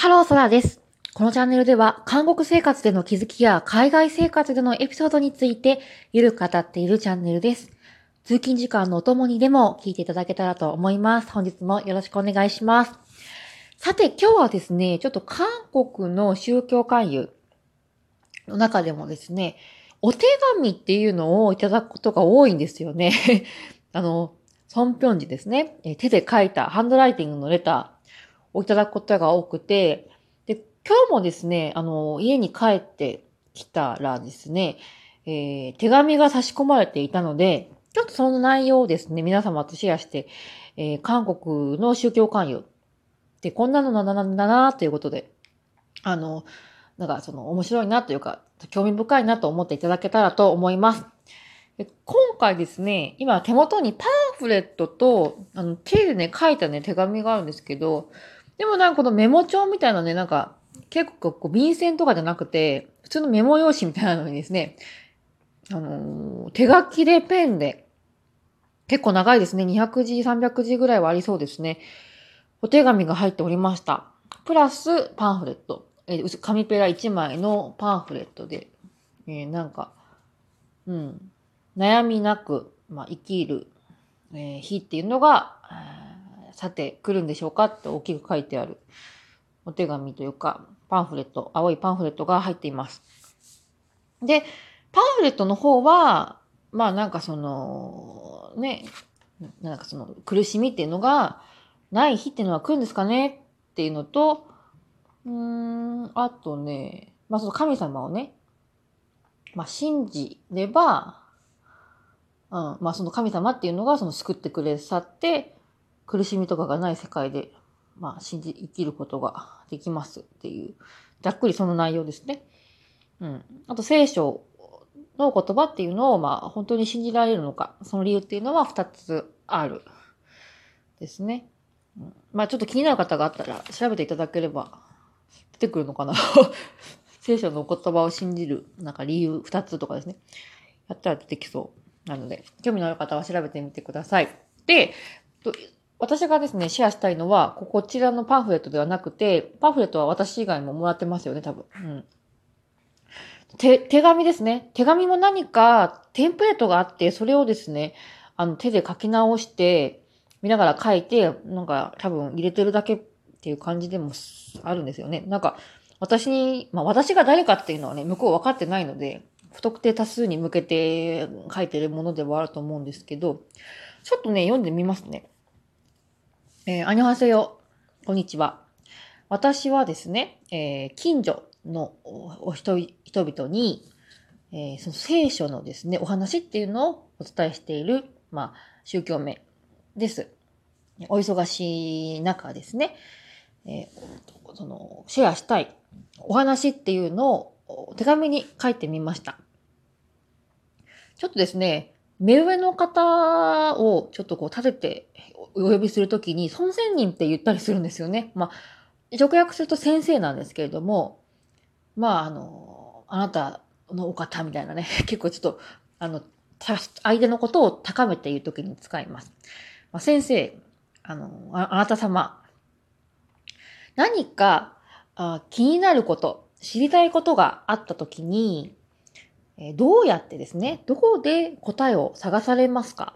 ハローソラです。このチャンネルでは、韓国生活での気づきや海外生活でのエピソードについて、ゆるく語っているチャンネルです。通勤時間のお供にでも聞いていただけたらと思います。本日もよろしくお願いします。さて、今日はですね、ちょっと韓国の宗教勧誘の中でもですね、お手紙っていうのをいただくことが多いんですよね。あの、ソンピョンジですね。手で書いたハンドライティングのレター。をいただくことが多くて、で、今日もですね、あの、家に帰ってきたらですね、えー、手紙が差し込まれていたので、ちょっとその内容をですね、皆様とシェアして、えー、韓国の宗教勧誘ってこんなのなんだなということで、あの、なんかその面白いなというか、興味深いなと思っていただけたらと思います。今回ですね、今手元にパンフレットと、あの、手でね、書いたね、手紙があるんですけど、でもなんかこのメモ帳みたいなね、なんか結構こう便箋とかじゃなくて、普通のメモ用紙みたいなのにですね、あのー、手書きでペンで、結構長いですね。200字、300字ぐらいはありそうですね。お手紙が入っておりました。プラスパンフレット。え、紙ペラ1枚のパンフレットで、えー、なんか、うん、悩みなく、まあ、生きる、えー、日っていうのが、さて来るんでしょうかって大きく書いてあるお手紙というか、パンフレット、青いパンフレットが入っています。で、パンフレットの方は、まあなんかその、ね、なんかその苦しみっていうのがない日っていうのは来るんですかねっていうのと、うん、あとね、まあその神様をね、まあ信じれば、うん、まあその神様っていうのがその救ってくれさって、苦しみとかがない世界で、まあ、信じ、生きることができますっていう、ざっくりその内容ですね。うん。あと、聖書の言葉っていうのを、まあ、本当に信じられるのか、その理由っていうのは2つある。ですね。うん、まあ、ちょっと気になる方があったら、調べていただければ、出てくるのかな 聖書のお言葉を信じる、なんか理由2つとかですね。やったら出てきそうなので、興味のある方は調べてみてください。で、私がですね、シェアしたいのは、こちらのパンフレットではなくて、パンフレットは私以外ももらってますよね、多分。うん。手、手紙ですね。手紙も何かテンプレートがあって、それをですね、あの、手で書き直して、見ながら書いて、なんか多分入れてるだけっていう感じでもあるんですよね。なんか、私に、まあ私が誰かっていうのはね、向こう分かってないので、不特定多数に向けて書いてるものではあると思うんですけど、ちょっとね、読んでみますね。えー、アニョハセヨ、こんにちは。私はですね、えー、近所のお人々に、えー、その聖書のですね、お話っていうのをお伝えしている、まあ、宗教名です。お忙しい中ですね、えー、その、シェアしたいお話っていうのを手紙に書いてみました。ちょっとですね、目上の方をちょっとこう立ててお呼びするときに、孫仙人って言ったりするんですよね。まあ、直訳すると先生なんですけれども、まあ、あの、あなたのお方みたいなね、結構ちょっと、あの、相手のことを高めて言うときに使います。まあ、先生、あのあ、あなた様、何かあ気になること、知りたいことがあったときに、どうやってですね、どこで答えを探されますか？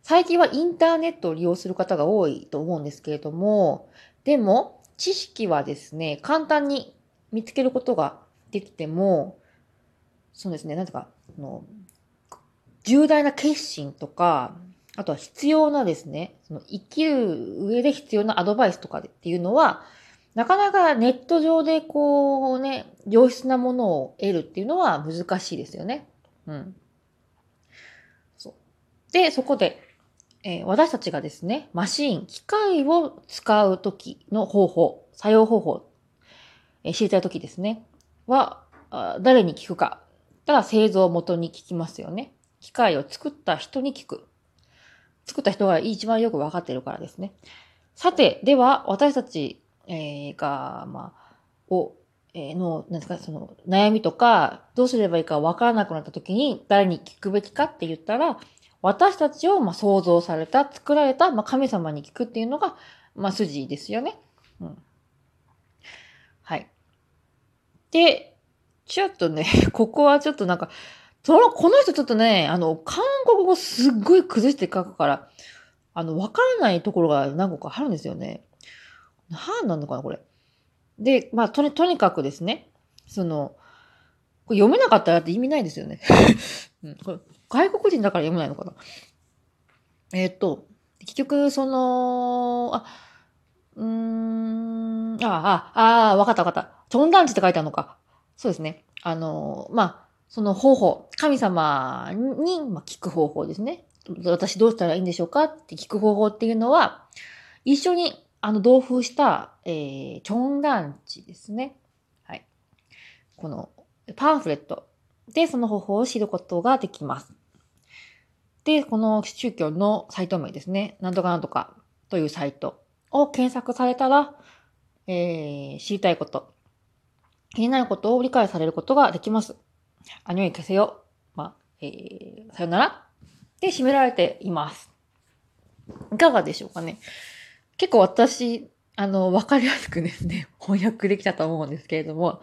最近はインターネットを利用する方が多いと思うんですけれども、でも、知識はですね、簡単に見つけることができても、そうですね、なんていうか、の重大な決心とか、あとは必要なですね、その生きる上で必要なアドバイスとかっていうのは、なかなかネット上でこうね、良質なものを得るっていうのは難しいですよね。うん。そう。で、そこで、えー、私たちがですね、マシーン、機械を使うときの方法、作用方法、えー、知りたいときですね、は、誰に聞くか。たら製造元に聞きますよね。機械を作った人に聞く。作った人が一番よくわかってるからですね。さて、では、私たち、えー、が、まあ、を、え、の、なんですか、その、悩みとか、どうすればいいかわからなくなった時に、誰に聞くべきかって言ったら、私たちをま創造された、作られた、ま神様に聞くっていうのが、まあ、筋ですよね。うん。はい。で、ちょっとね、ここはちょっとなんか、その、この人ちょっとね、あの、韓国語すっごい崩して書くから、あの、わからないところが何個かあるんですよね。何なのかな、これ。で、まあ、とに、とにかくですね、その、これ読めなかったらって意味ないですよね。うん、これ外国人だから読めないのかな。えっ、と、結局、その、あ、うーん、あ、あ、あ、わかったわかった。チョンダンチって書いてあるのか。そうですね。あの、まあ、その方法、神様に、まあ、聞く方法ですね。私どうしたらいいんでしょうかって聞く方法っていうのは、一緒に、あの、同封した、えー、チョンダンチですね。はい。この、パンフレットでその方法を知ることができます。で、この宗教のサイト名ですね。なんとかなんとかというサイトを検索されたら、えー、知りたいこと、気になることを理解されることができます。あにょい消せよ。まあ、えー、さよならで締められています。いかがでしょうかね。結構私、あの、わかりやすくですね、翻訳できたと思うんですけれども、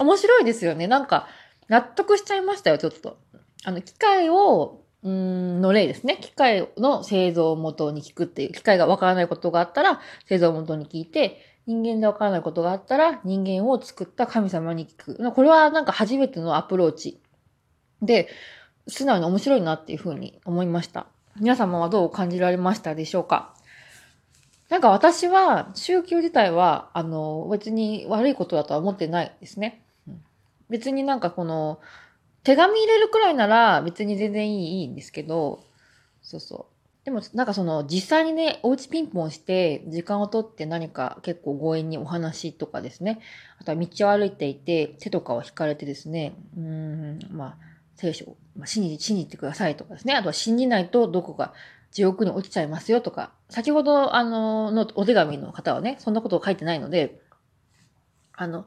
面白いですよね。なんか、納得しちゃいましたよ、ちょっと。あの、機械を、んの例ですね。機械の製造元に聞くっていう、機械がわからないことがあったら、製造元に聞いて、人間でわからないことがあったら、人間を作った神様に聞く。これはなんか初めてのアプローチ。で、素直に面白いなっていうふうに思いました。皆様はどう感じられましたでしょうか？なんか私は宗教自体は、あの、別に悪いことだとは思ってないですね。別になんかこの、手紙入れるくらいなら別に全然いいいいんですけど、そうそう。でもなんかその実際にね、おうちピンポンして時間をとって何か結構強引にお話とかですね、あとは道を歩いていて手とかを引かれてですね、うん、まあ、聖書を、まあ、信じ、信じてくださいとかですね、あとは信じないとどこか地獄に落ちちゃいますよとか、先ほどあの、のお手紙の方はね、そんなことを書いてないので、あの、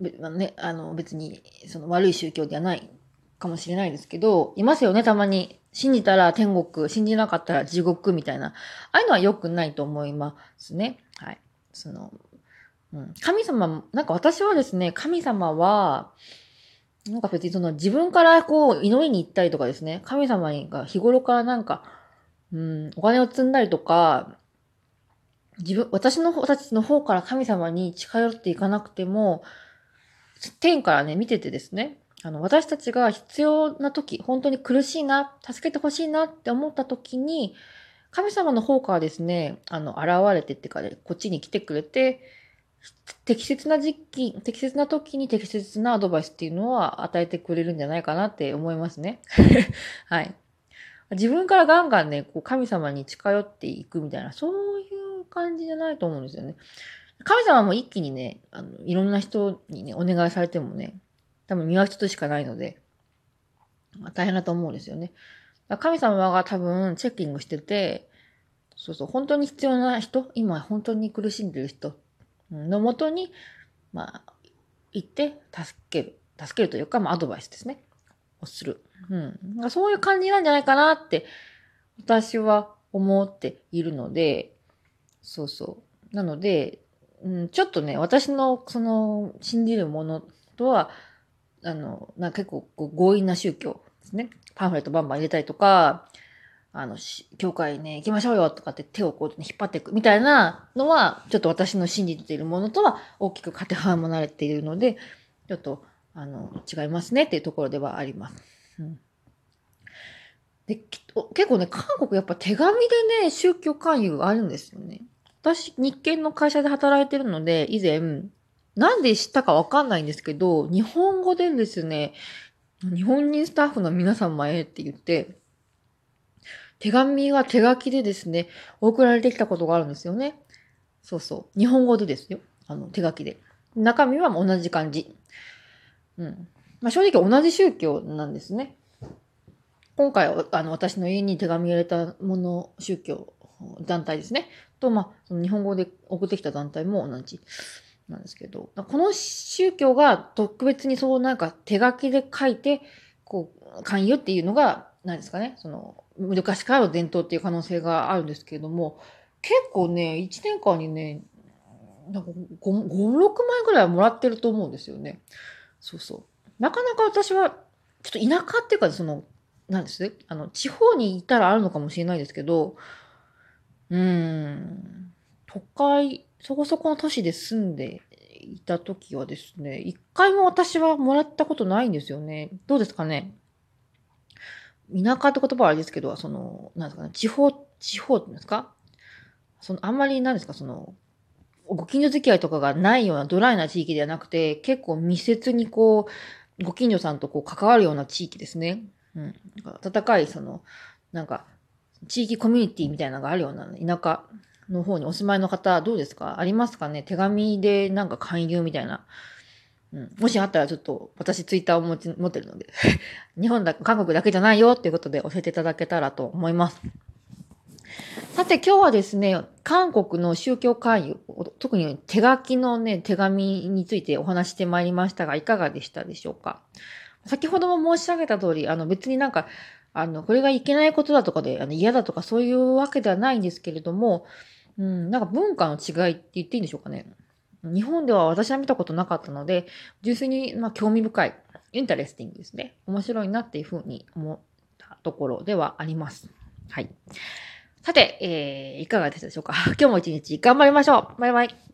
ね、あの別にその悪い宗教ではないかもしれないですけど、いますよね、たまに。信じたら天国、信じなかったら地獄みたいな。ああいうのは良くないと思いますね。はい。その、うん、神様、なんか私はですね、神様は、なんか別にその自分からこう祈りに行ったりとかですね、神様が日頃からなんか、うん、お金を積んだりとか、自分、私の方、私の方から神様に近寄っていかなくても、天からね、見ててですね、あの、私たちが必要な時、本当に苦しいな、助けてほしいなって思った時に、神様の方からですね、あの、現れてってか、ね、こっちに来てくれて、適切な時期、適切な時に適切なアドバイスっていうのは与えてくれるんじゃないかなって思いますね。はい。自分からガンガンね、こう神様に近寄っていくみたいな、そういう感じじゃないと思うんですよね。神様も一気にね、あの、いろんな人にね、お願いされてもね、多分見分けとしかないので、まあ、大変だと思うんですよね。神様が多分チェッキングしてて、そうそう、本当に必要な人、今本当に苦しんでる人のもとに、まあ、行って助ける。助けるというか、まあ、アドバイスですね。をする。うん。そういう感じなんじゃないかなって、私は思っているので、そうそう。なので、うん、ちょっとね、私のその信じるものとは、あの、な結構こう強引な宗教ですね。パンフレットバンバン入れたりとか、あの、教会ね、行きましょうよとかって手をこう、引っ張っていくみたいなのは、ちょっと私の信じているものとは大きくかてはもなれているので、ちょっと、あの、違いますねっていうところではあります。うん、で結構ね、韓国やっぱ手紙でね、宗教勧誘があるんですよね。私、日系の会社で働いてるので、以前、なんで知ったかわかんないんですけど、日本語でですね、日本人スタッフの皆様へって言って、手紙が手書きでですね、送られてきたことがあるんですよね。そうそう。日本語でですよ。あの、手書きで。中身は同じ感じ。うん。まあ、正直同じ宗教なんですね。今回、あの、私の家に手紙を入れたもの、宗教、団体ですね。と、まあ、日本語で送ってきた団体も同じなんですけど、この宗教が特別にそうなんか手書きで書いて、こう、勧誘っていうのが、何ですかね、その、昔からの伝統っていう可能性があるんですけれども、結構ね、1年間にね、なんか5、5、6万円ぐらいはもらってると思うんですよね。そうそう。なかなか私は、ちょっと田舎っていうか、その、なんです。あの、地方にいたらあるのかもしれないですけど、うん、都会、そこそこの都市で住んでいた時はですね、一回も私はもらったことないんですよね。どうですかね？田舎って言葉はあれですけど、その、なんですかね、地方、地方っていうんですか？その、あんまりなんですか、その、ご近所付き合いとかがないようなドライな地域ではなくて、結構密接にこう、ご近所さんとこう関わるような地域ですね。うん。温かい、その、なんか、地域コミュニティみたいなのがあるような田舎の方にお住まいの方、どうですか？ありますかね？手紙でなんか勧誘みたいな。うん、もしあったらちょっと私ツイッターを持ち持ってるので 日本だ、韓国だけじゃないよっていうことで教えていただけたらと思います。さて今日はですね、韓国の宗教勧誘、特に手書きのね、手紙についてお話してまいりましたが、いかがでしたでしょうか？先ほども申し上げた通り、あの別になんか、あの、これがいけないことだとかで、あの嫌だとかそういうわけではないんですけれども、うん、なんか文化の違いって言っていいんでしょうかね？日本では私は見たことなかったので、純粋に、まあ、興味深い、 interesting ですね。面白いなっていうふうに思ったところではあります。はい。さて、えー、いかがでしたでしょうか？今日も一日頑張りましょう。バイバイ。